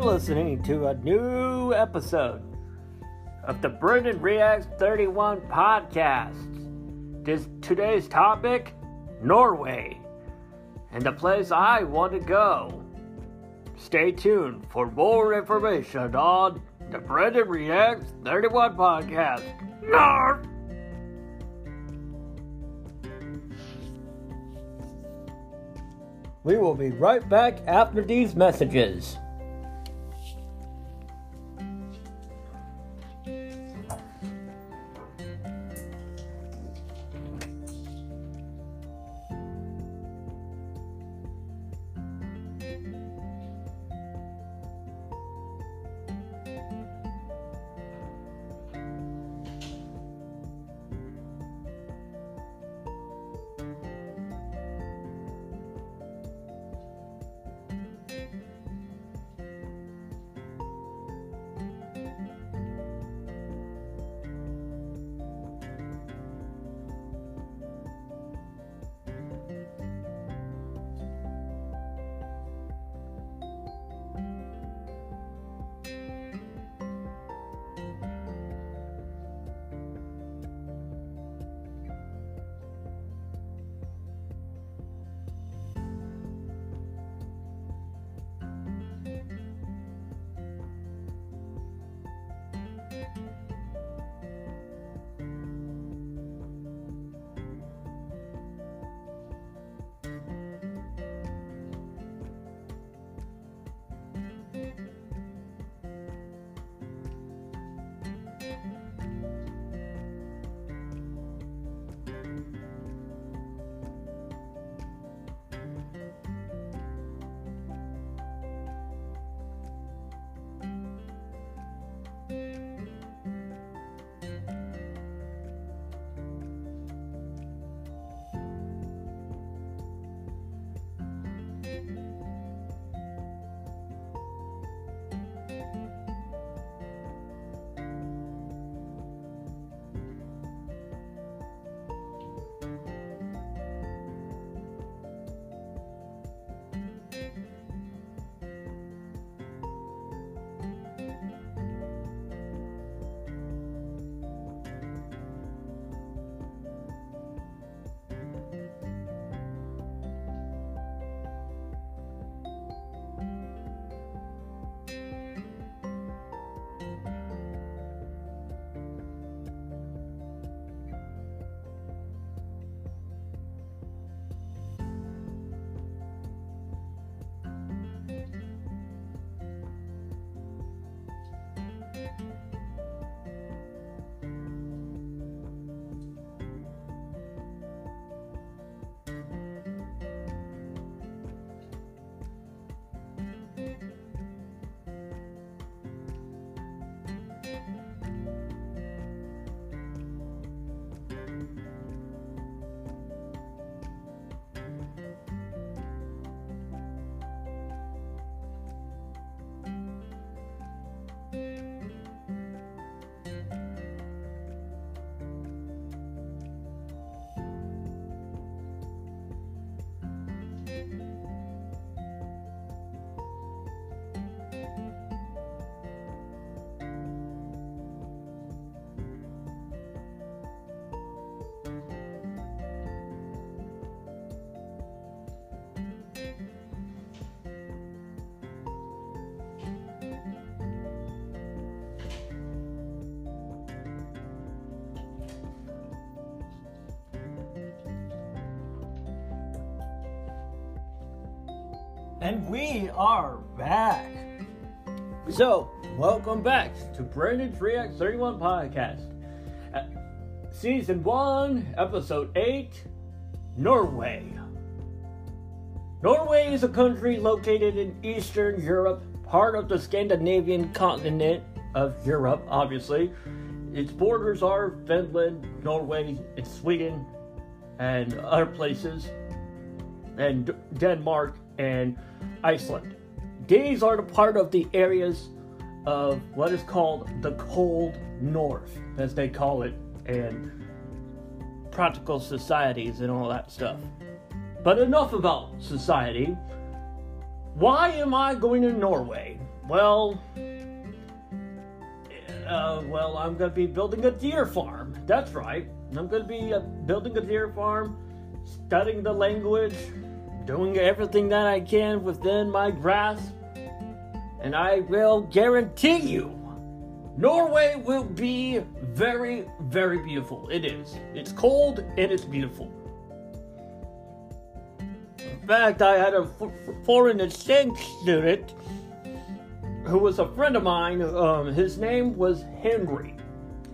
listening to a new episode of the Brendan Reacts 31 podcast. This today's topic Norway and the place I want to go. Stay tuned for more information on the Brendan Reacts 31 podcast. North! We will be right back after these messages. And we are back. So, welcome back to Brandon Brandon's React 31 podcast. Uh, season 1, episode 8 Norway. Norway is a country located in Eastern Europe, part of the Scandinavian continent of Europe, obviously. Its borders are Finland, Norway, and Sweden, and other places, and Denmark and Iceland. These are the part of the areas of what is called the cold north, as they call it, and practical societies and all that stuff. But enough about society. why am I going to Norway? Well, uh, well, I'm going to be building a deer farm. That's right. I'm going to be uh, building a deer farm, studying the language, doing everything that I can within my grasp, and I will guarantee you Norway will be very, very beautiful. It is. It's cold and it's beautiful. In fact, I had a foreign exchange student who was a friend of mine. Um, his name was Henry.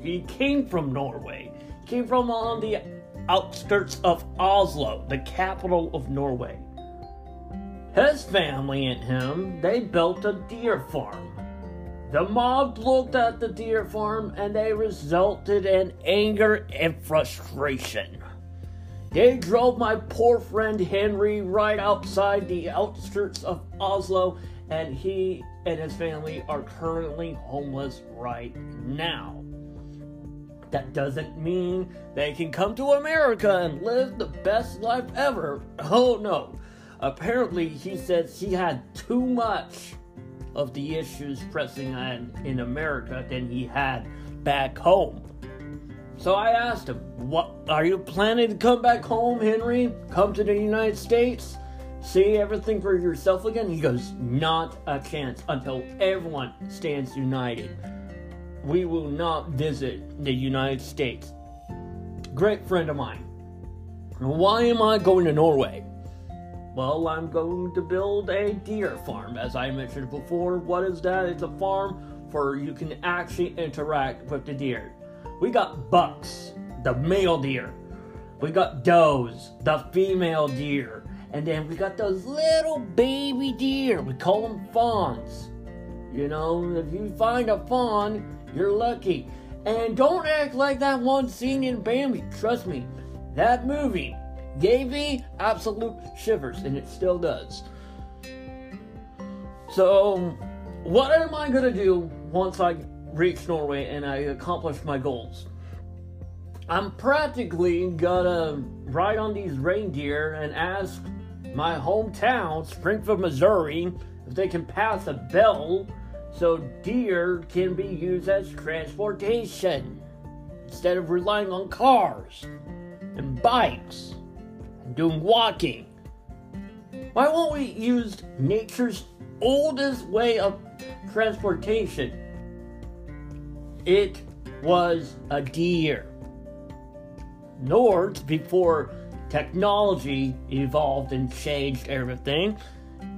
He came from Norway. He came from on the outskirts of Oslo, the capital of Norway. His family and him, they built a deer farm. The mob looked at the deer farm and they resulted in anger and frustration. They drove my poor friend Henry right outside the outskirts of Oslo, and he and his family are currently homeless right now. That doesn't mean they can come to America and live the best life ever. Oh no. Apparently, he says he had too much of the issues pressing on in America than he had back home. So I asked him, "What are you planning to come back home, Henry? Come to the United States, see everything for yourself again?" He goes, "Not a chance until everyone stands united. We will not visit the United States." Great friend of mine. Why am I going to Norway? Well, I'm going to build a deer farm, as I mentioned before. What is that? It's a farm where you can actually interact with the deer. We got bucks, the male deer. We got does, the female deer. And then we got those little baby deer. We call them fawns. You know, if you find a fawn, you're lucky. And don't act like that one scene in Bambi. Trust me, that movie gave me absolute shivers, and it still does. So, what am I gonna do once I reach Norway and I accomplish my goals? I'm practically gonna ride on these reindeer and ask my hometown, Springfield, Missouri, if they can pass a bill so deer can be used as transportation instead of relying on cars and bikes and doing walking. Why won't we use nature's oldest way of transportation? It was a deer. Nords, before technology evolved and changed everything,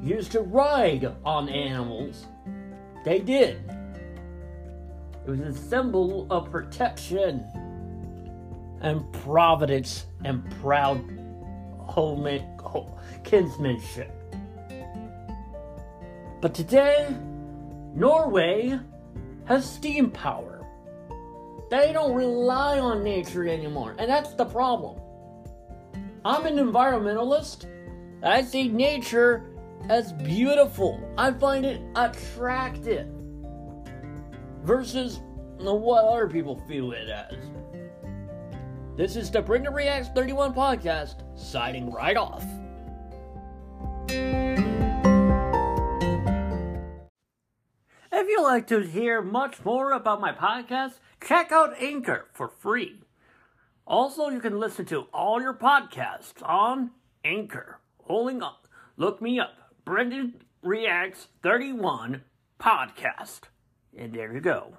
used to ride on animals. They did. It was a symbol of protection and providence and proud kinsmanship. But today, Norway has steam power. They don't rely on nature anymore, and that's the problem. I'm an environmentalist. I see nature as beautiful. I find it attractive versus what other people feel it as. This is the Brendan Reacts 31 podcast, signing right off. If you'd like to hear much more about my podcast, check out Anchor for free. Also, you can listen to all your podcasts on Anchor. Holding up, look me up, Brendan Reacts 31 podcast. And there you go.